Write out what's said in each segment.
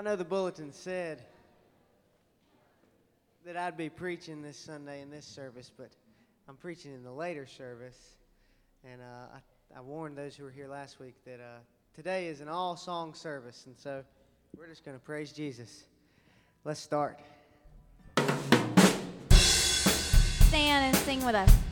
I know the bulletin said that I'd be preaching this Sunday in this service, but I'm preaching in the later service. And uh, I, I warned those who were here last week that uh, today is an all song service. And so we're just going to praise Jesus. Let's start. Stand and sing with us.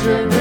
Treasure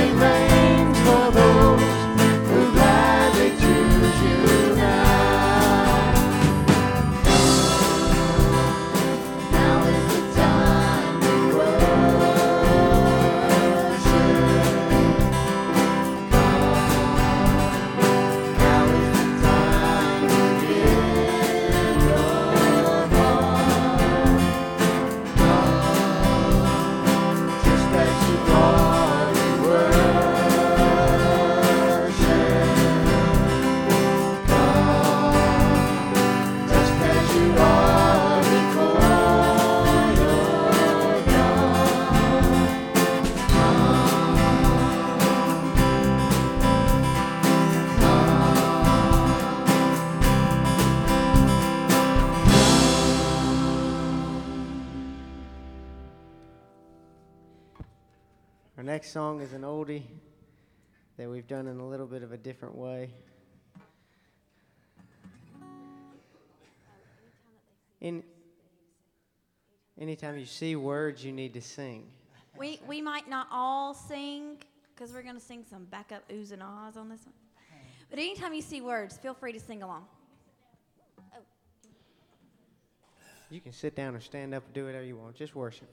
we've done in a little bit of a different way. In, anytime you see words, you need to sing. We, we might not all sing because we're going to sing some backup oohs and ahs on this one. But anytime you see words, feel free to sing along. You can sit down or stand up and do whatever you want. Just worship.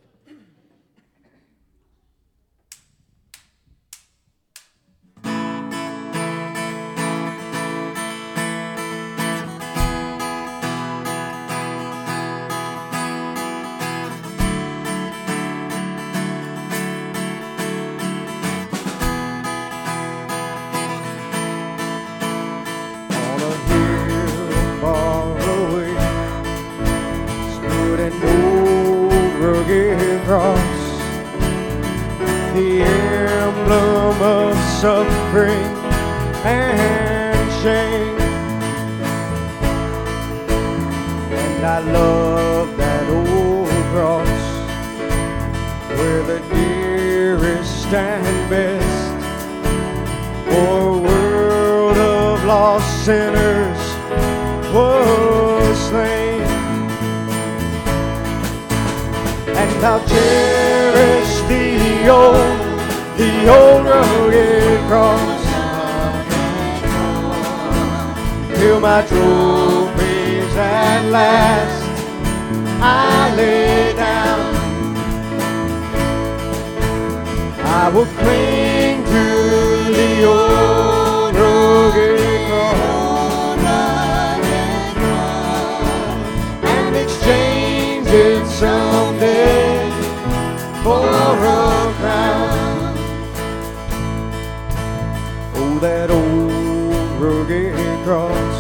That old rugged cross,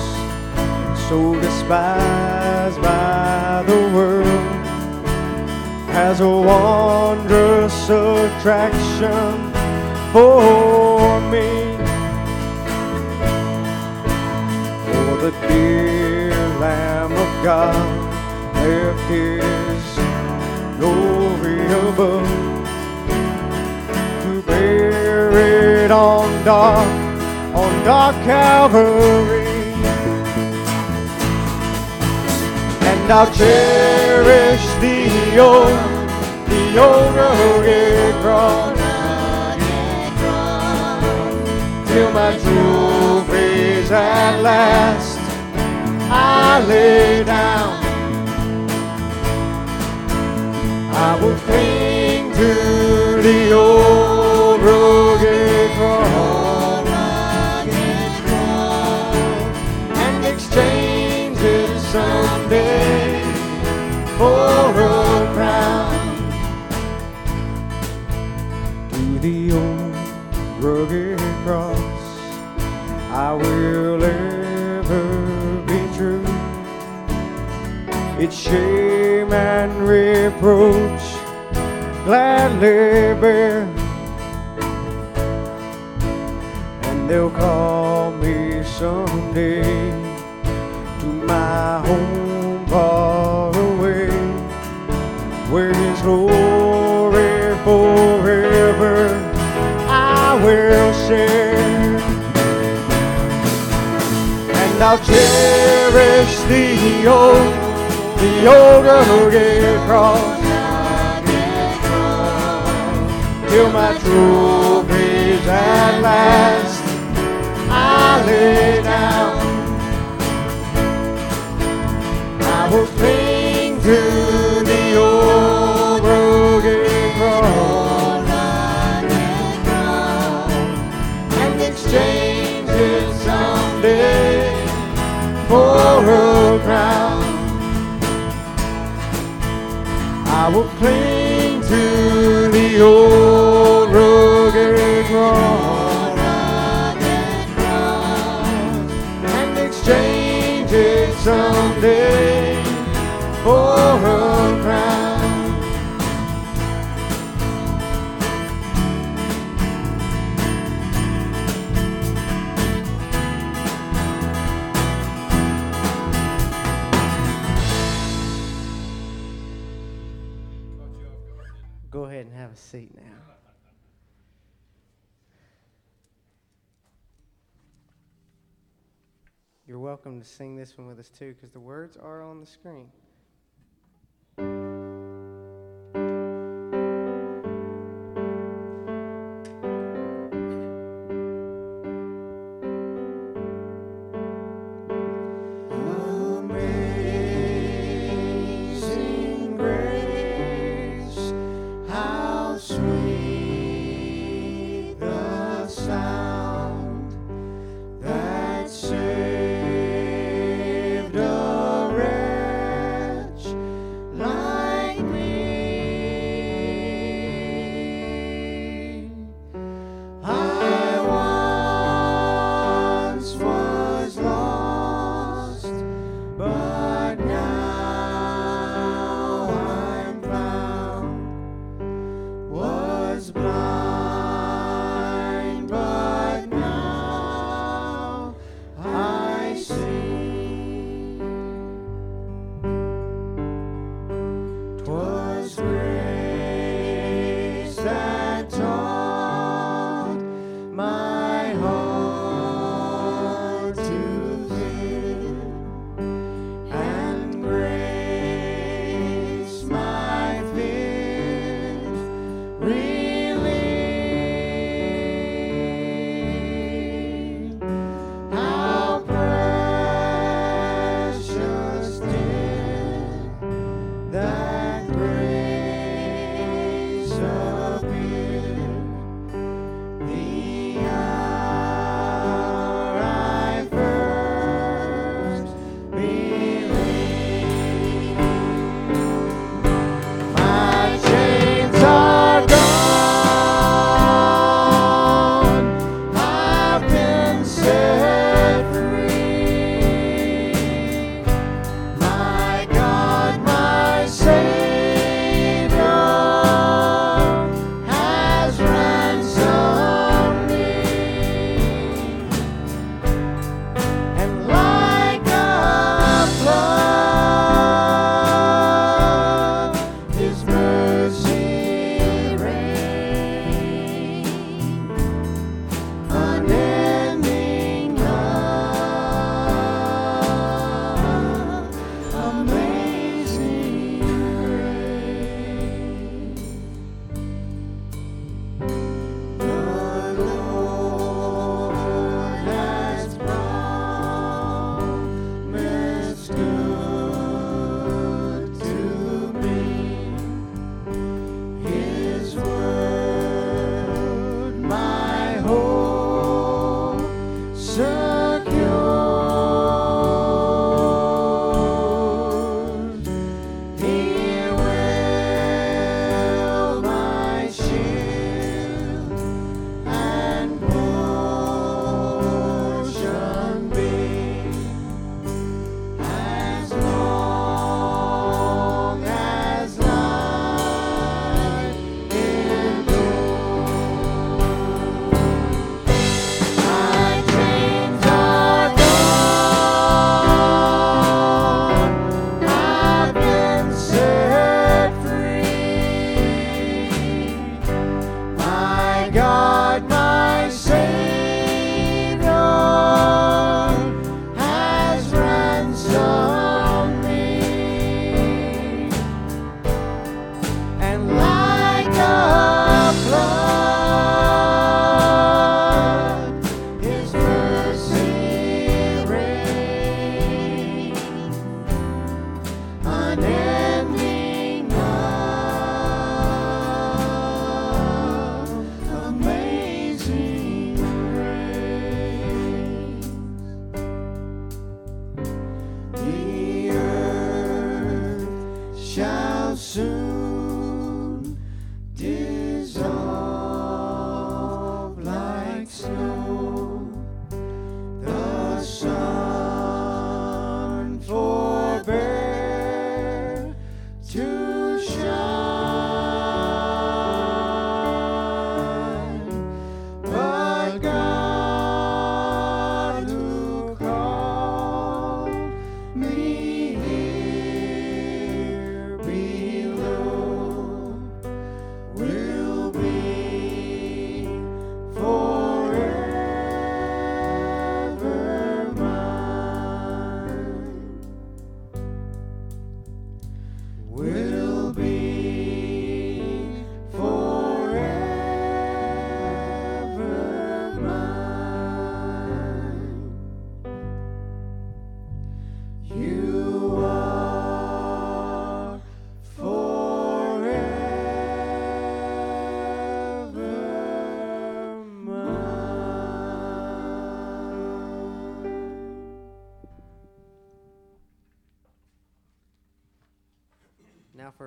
so despised by the world has a wondrous attraction for me. For the dear Lamb of God left His glory above to bear it on dark, on dark Calvary. And I'll cherish the old, the old rugged cross till my trophies at last I lay down. I will cling to the old rugged someday for a crown to the old rugged cross. I will ever be true. Its shame and reproach gladly bear. And they'll call me someday I'll cherish the old, the old rugged cross till my trophies at last I lay down. A crown. I will cling to the old rugged cross and exchange it someday for welcome to sing this one with us too, because the words are on the screen. That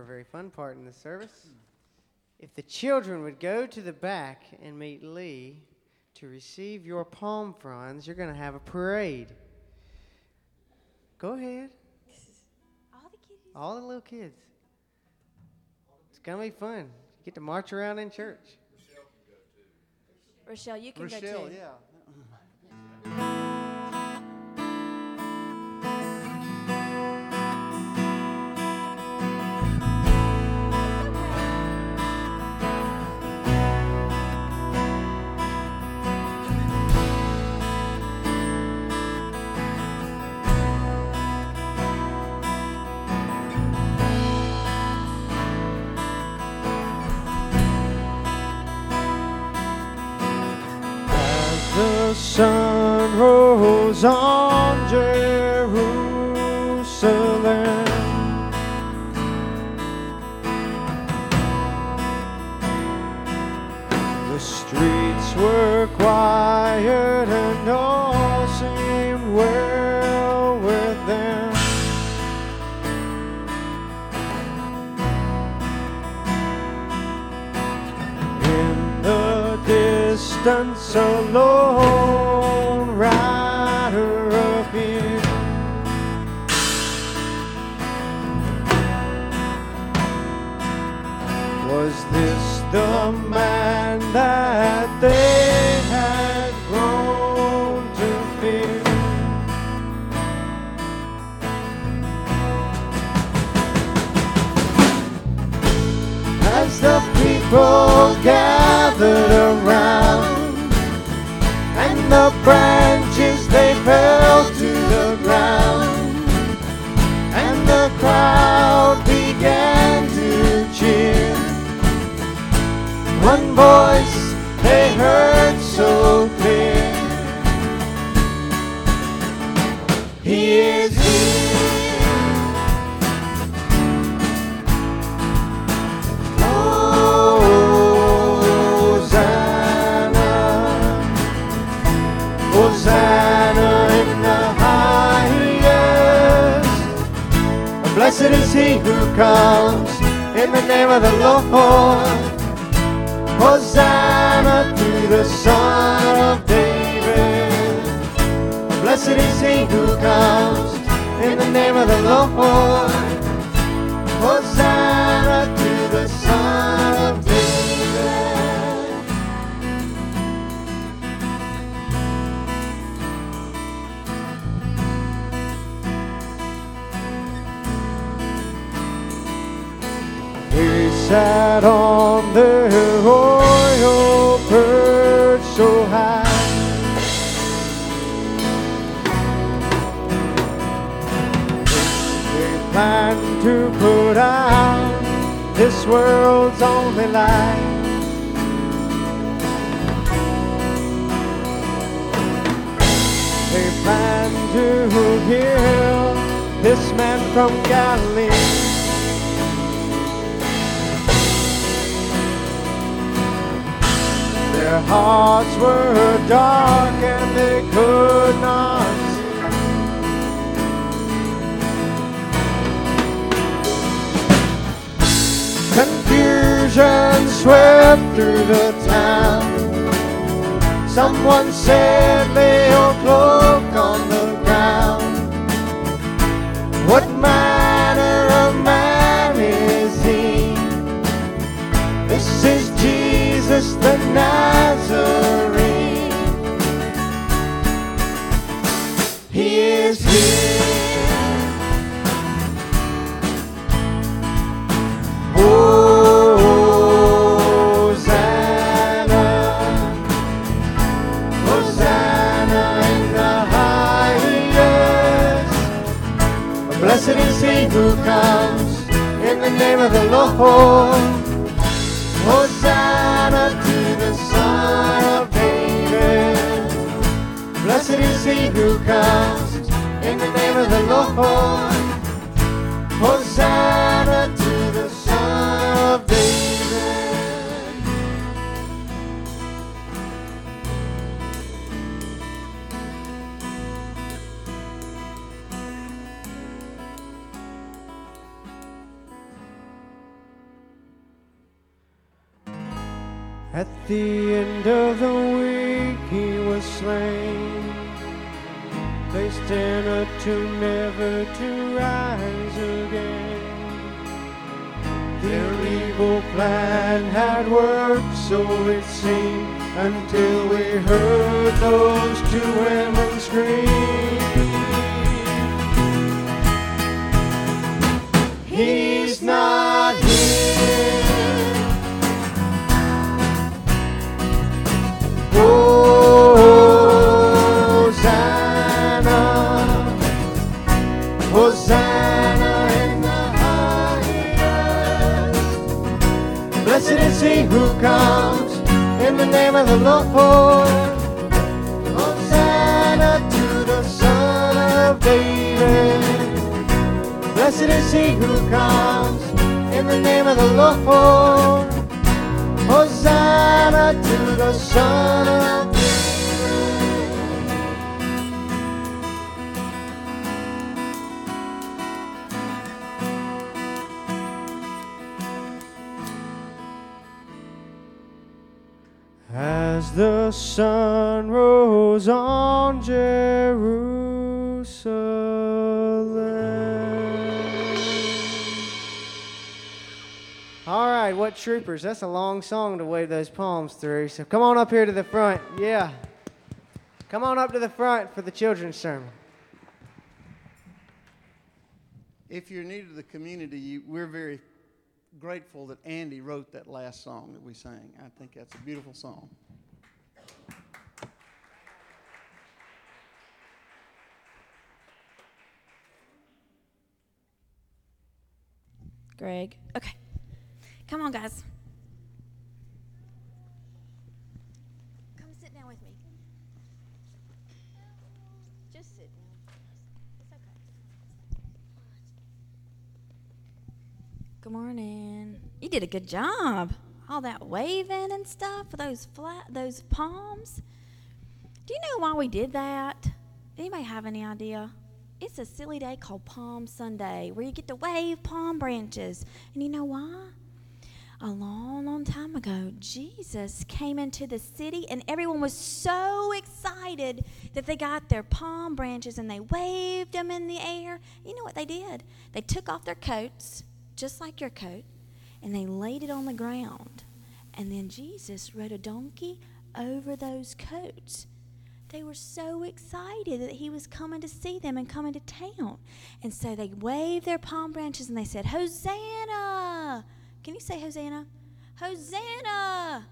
very fun part in the service. If the children would go to the back and meet Lee to receive your palm fronds, you're going to have a parade. Go ahead. All the kids. All the little kids. It's going to be fun. You get to march around in church. Rochelle, you can Rochelle, go too. yeah. Sun rose on Jerusalem, gathered around, and the branches they fell to the ground, and the crowd began to cheer. One voice they heard so clear. He is here. Who comes in the name of the Lord. Hosanna to the Son of David. Blessed is he who comes in the name of the Lord. Hosanna sat on the royal perch so high. They plan to put out this world's only light. They plan to heal this man from Galilee. Their hearts were dark and they could not see. children swept through the town. Someone said, lay your name of the Lord. Hosanna to the Son of David. Blessed is he who comes in the name of the Lord. The end of the week he was slain, placed in a tomb never to rise again. Their evil plan had worked, so it seemed, until we heard those two women scream. He's not here. He who comes in the name of the Lord. Hosanna to the Son of David. Blessed is he who comes in the name of the Lord. Hosanna to the Son of David. The sun rose on Jerusalem. All right, what troopers? That's a long song to wave those palms through. So come on up here to the front. Yeah. Come on up to the front for the children's sermon. If you're new to the community, you, we're very grateful that Andy wrote that last song that we sang. I think that's a beautiful song. Greg. Okay. Come on, guys. Come sit down with me. Just sit down. It's okay. Good morning. You did a good job. All that waving and stuff those flat those palms. Do you know why we did that? Anybody have any idea? It's a silly day called Palm Sunday where you get to wave palm branches. And you know why? A long, long time ago, Jesus came into the city and everyone was so excited that they got their palm branches and they waved them in the air. You know what they did? They took off their coats, just like your coat, and they laid it on the ground. And then Jesus rode a donkey over those coats. They were so excited that he was coming to see them and coming to town. And so they waved their palm branches and they said, Hosanna! Can you say Hosanna? Hosanna!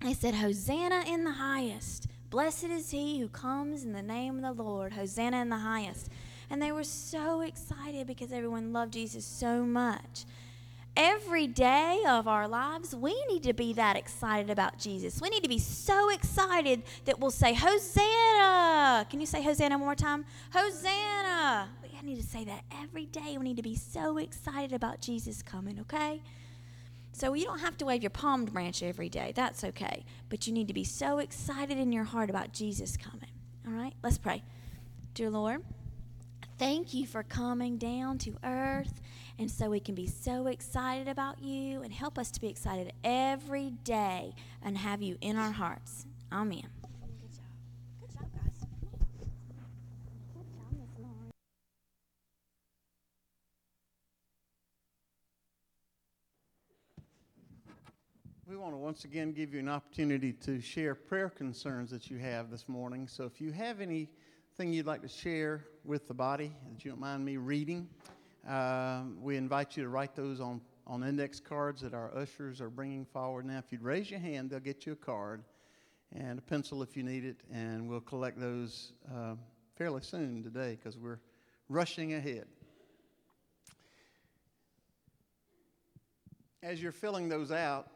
They said, Hosanna in the highest. Blessed is he who comes in the name of the Lord. Hosanna in the highest. And they were so excited because everyone loved Jesus so much. Every day of our lives, we need to be that excited about Jesus. We need to be so excited that we'll say, Hosanna! Can you say Hosanna one more time? Hosanna! We need to say that every day. We need to be so excited about Jesus coming, okay? So you don't have to wave your palm branch every day. That's okay. But you need to be so excited in your heart about Jesus coming. All right? Let's pray. Dear Lord, Thank you for coming down to earth, and so we can be so excited about you and help us to be excited every day and have you in our hearts. Amen. We want to once again give you an opportunity to share prayer concerns that you have this morning. So if you have anything you'd like to share with the body that you don't mind me reading, um, we invite you to write those on, on index cards that our ushers are bringing forward now. If you'd raise your hand, they'll get you a card and a pencil if you need it, and we'll collect those uh, fairly soon today because we're rushing ahead. As you're filling those out,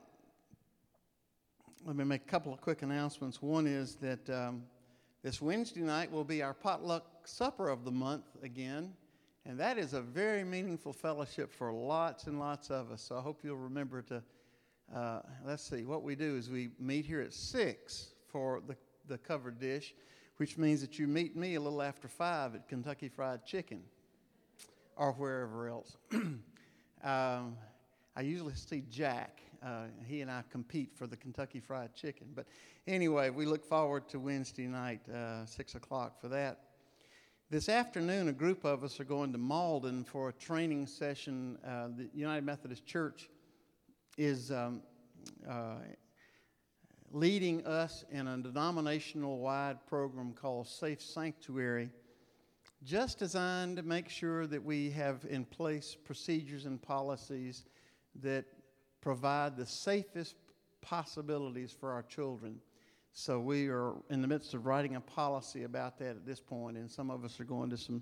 let me make a couple of quick announcements. One is that um, this Wednesday night will be our potluck supper of the month again, and that is a very meaningful fellowship for lots and lots of us. So I hope you'll remember to. Uh, let's see. What we do is we meet here at six for the the covered dish, which means that you meet me a little after five at Kentucky Fried Chicken, or wherever else. um, I usually see Jack. Uh, he and I compete for the Kentucky Fried Chicken. But anyway, we look forward to Wednesday night, uh, 6 o'clock, for that. This afternoon, a group of us are going to Malden for a training session. Uh, the United Methodist Church is um, uh, leading us in a denominational wide program called Safe Sanctuary, just designed to make sure that we have in place procedures and policies that provide the safest possibilities for our children. So we are in the midst of writing a policy about that at this point, and some of us are going to some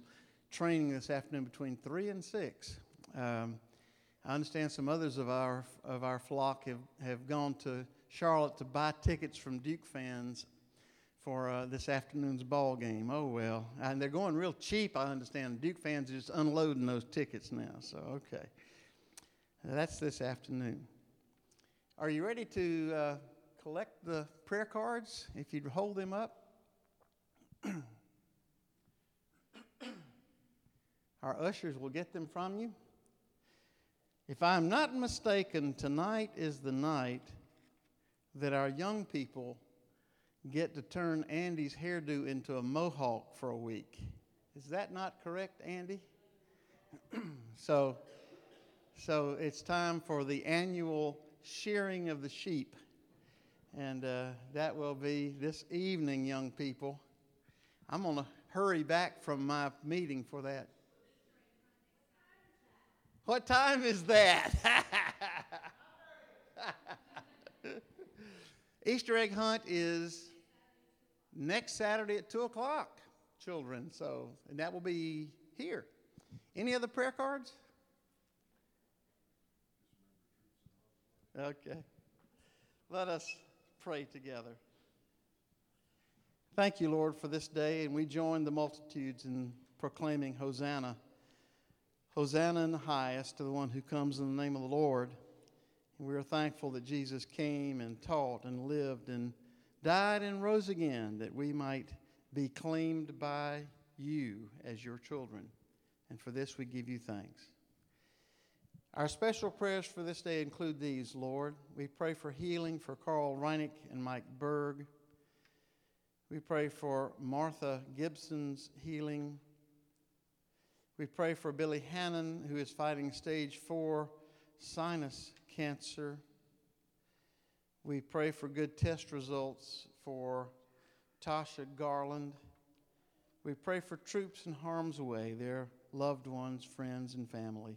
training this afternoon between three and six. Um, I understand some others of our of our flock have, have gone to Charlotte to buy tickets from Duke fans for uh, this afternoon's ball game. Oh well, and they're going real cheap. I understand. Duke fans are just unloading those tickets now. So okay. That's this afternoon. Are you ready to uh, collect the prayer cards? If you'd hold them up. Our ushers will get them from you. If I'm not mistaken, tonight is the night that our young people get to turn Andy's hairdo into a mohawk for a week. Is that not correct, Andy? so, so it's time for the annual shearing of the sheep. And uh, that will be this evening, young people. I'm going to hurry back from my meeting for that. What time is that? Easter egg hunt is next Saturday at 2 o'clock, children. So, and that will be here. Any other prayer cards? Okay. Let us pray together. Thank you, Lord, for this day, and we join the multitudes in proclaiming Hosanna. Hosanna in the highest to the one who comes in the name of the Lord. And we are thankful that Jesus came and taught and lived and died and rose again that we might be claimed by you as your children. And for this we give you thanks. Our special prayers for this day include these, Lord. We pray for healing for Carl Reinick and Mike Berg. We pray for Martha Gibson's healing. We pray for Billy Hannon, who is fighting stage four sinus cancer. We pray for good test results for Tasha Garland. We pray for troops in harm's way, their loved ones, friends, and family.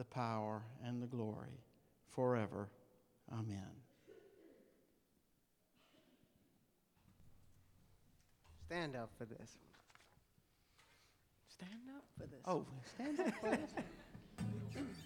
the power, and the glory forever. Amen. Stand up for this. Stand up for this. Oh, stand up for this.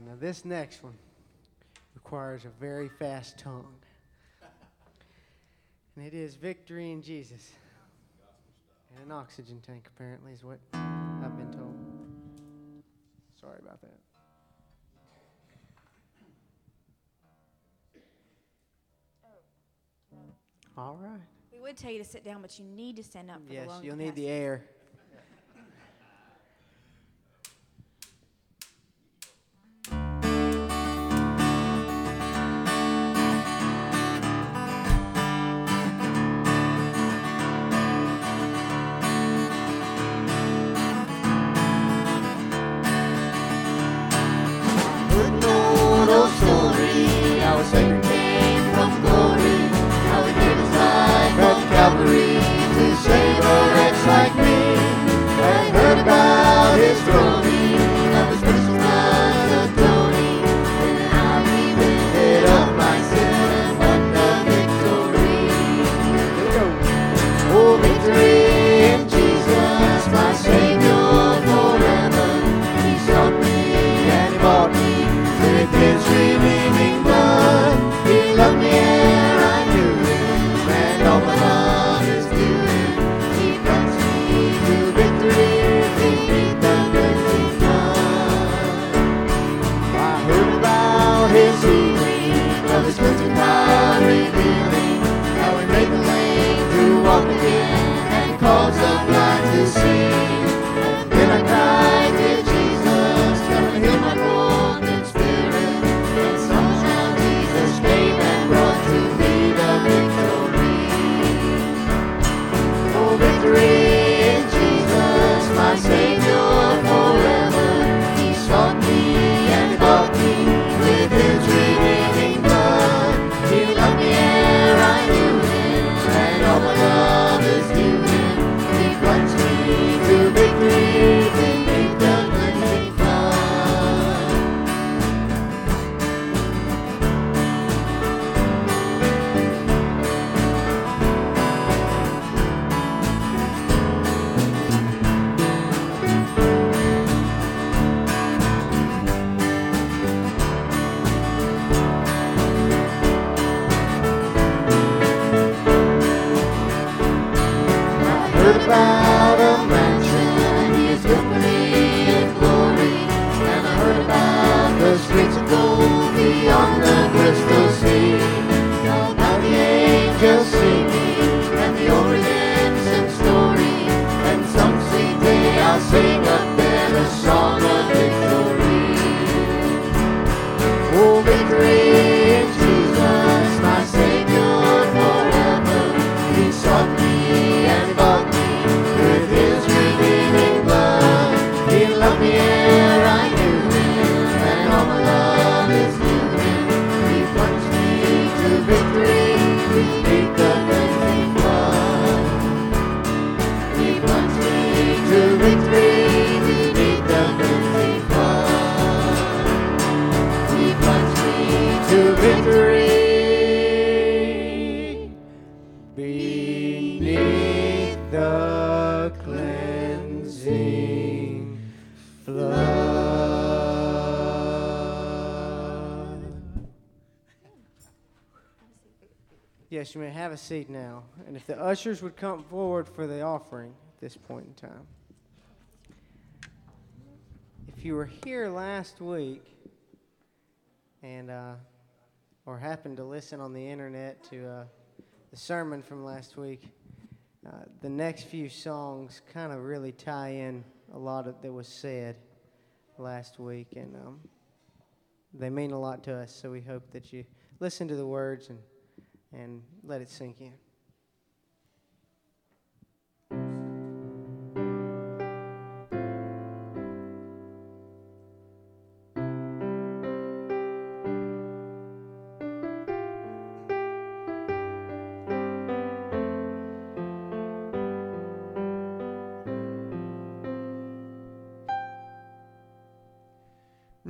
right, now this next one requires a very fast tongue. And it is victory in Jesus. And an oxygen tank, apparently, is what I've been told. Sorry about that. All right. We would tell you to sit down, but you need to stand up for yes, the you'll capacity. need the air. Have a seat now. And if the ushers would come forward for the offering at this point in time. If you were here last week and uh, or happened to listen on the internet to uh, the sermon from last week, uh, the next few songs kind of really tie in a lot of that was said last week, and um, they mean a lot to us. So we hope that you listen to the words and and let it sink in.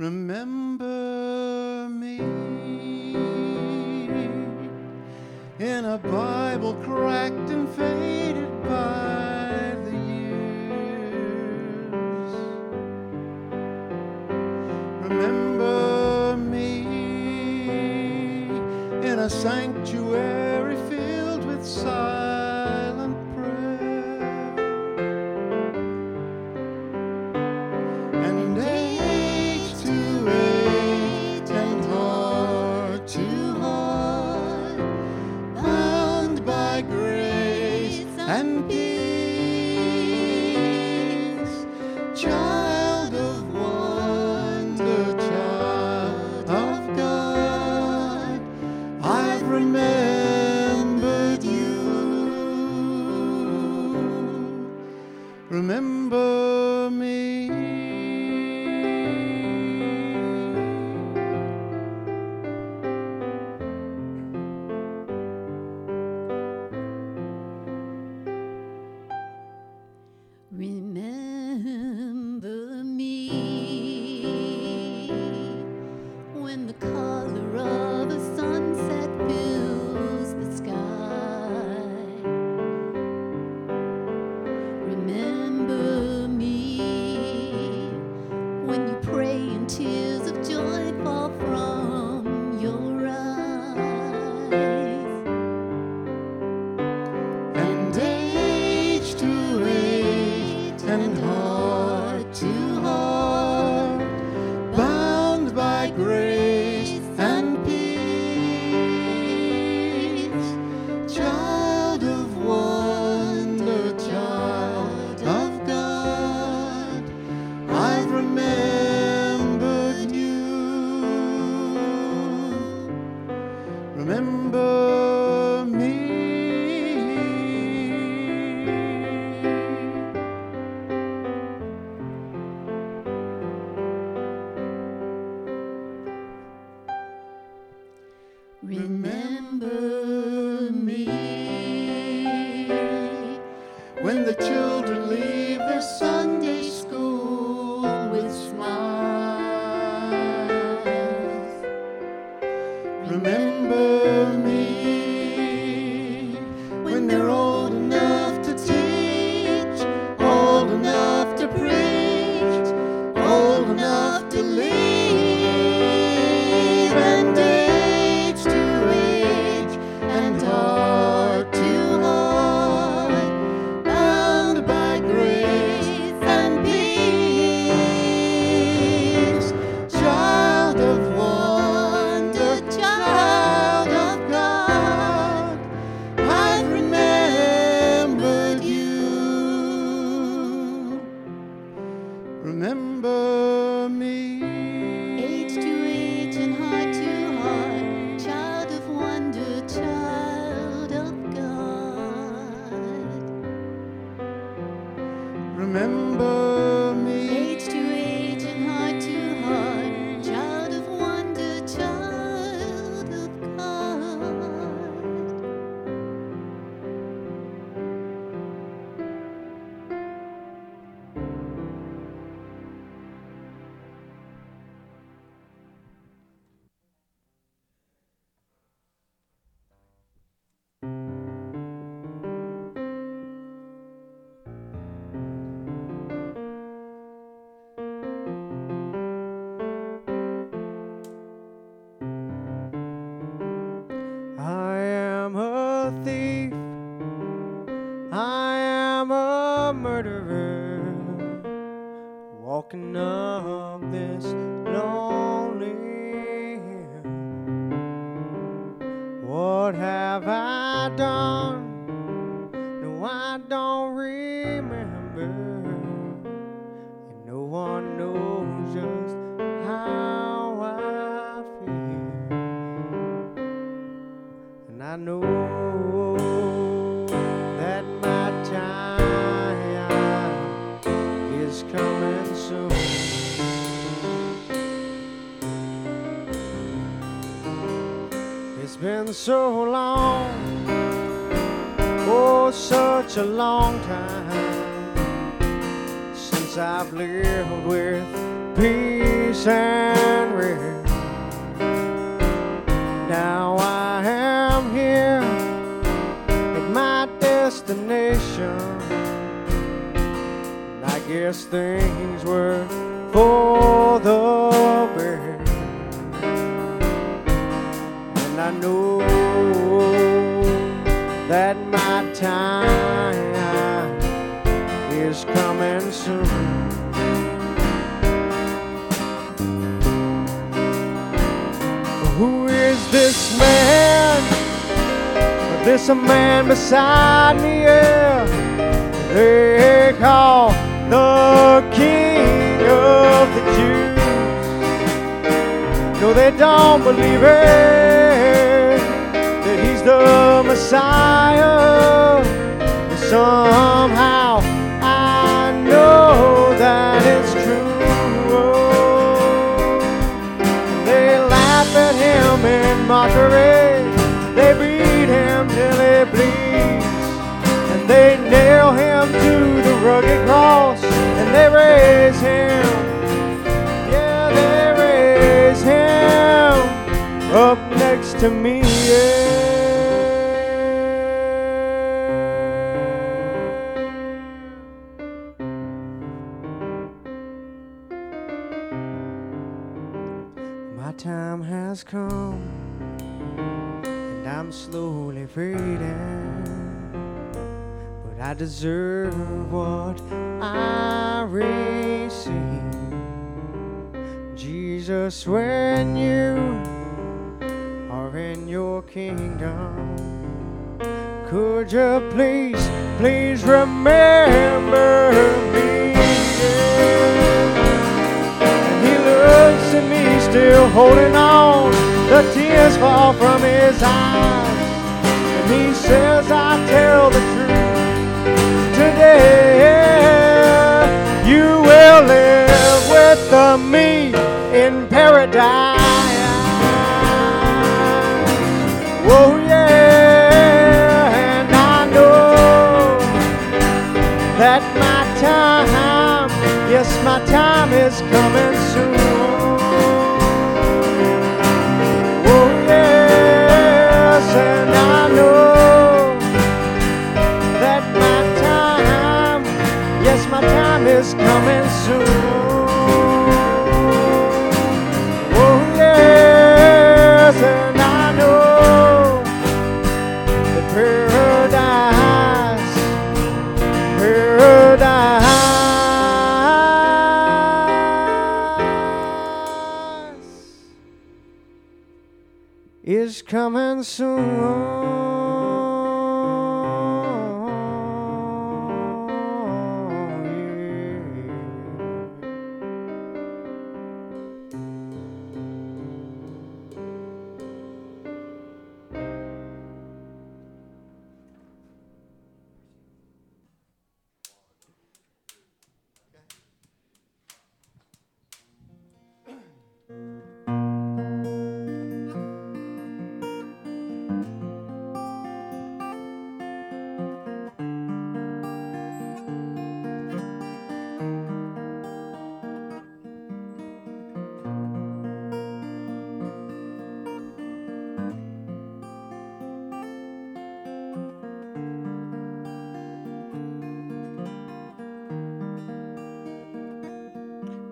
Remember Bible cracked enough have I so long, oh, such a long time since I've lived with peace and rest. Now I am here at my destination. I guess things were time is coming soon. Who is this man? This a man beside me, yeah. They call the King of the Jews. No, they don't believe it that he's the Messiah. Somehow I know that it's true. They laugh at him in mockery. They beat him till he bleeds. And they nail him to the rugged cross. And they raise him. Yeah, they raise him up next to me. Yeah. Come, and I'm slowly fading. But I deserve what I receive. Jesus, when you are in your kingdom, could you please, please remember me? And he at me, still holding on. The tears fall from his eyes. And he says, I tell the truth today. You will live with me in paradise. Oh, yeah. And I know that my time, yes, my time is coming soon.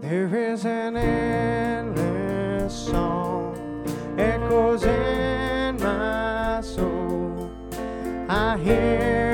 There is an endless song echoes in my soul. I hear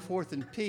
forth in peace.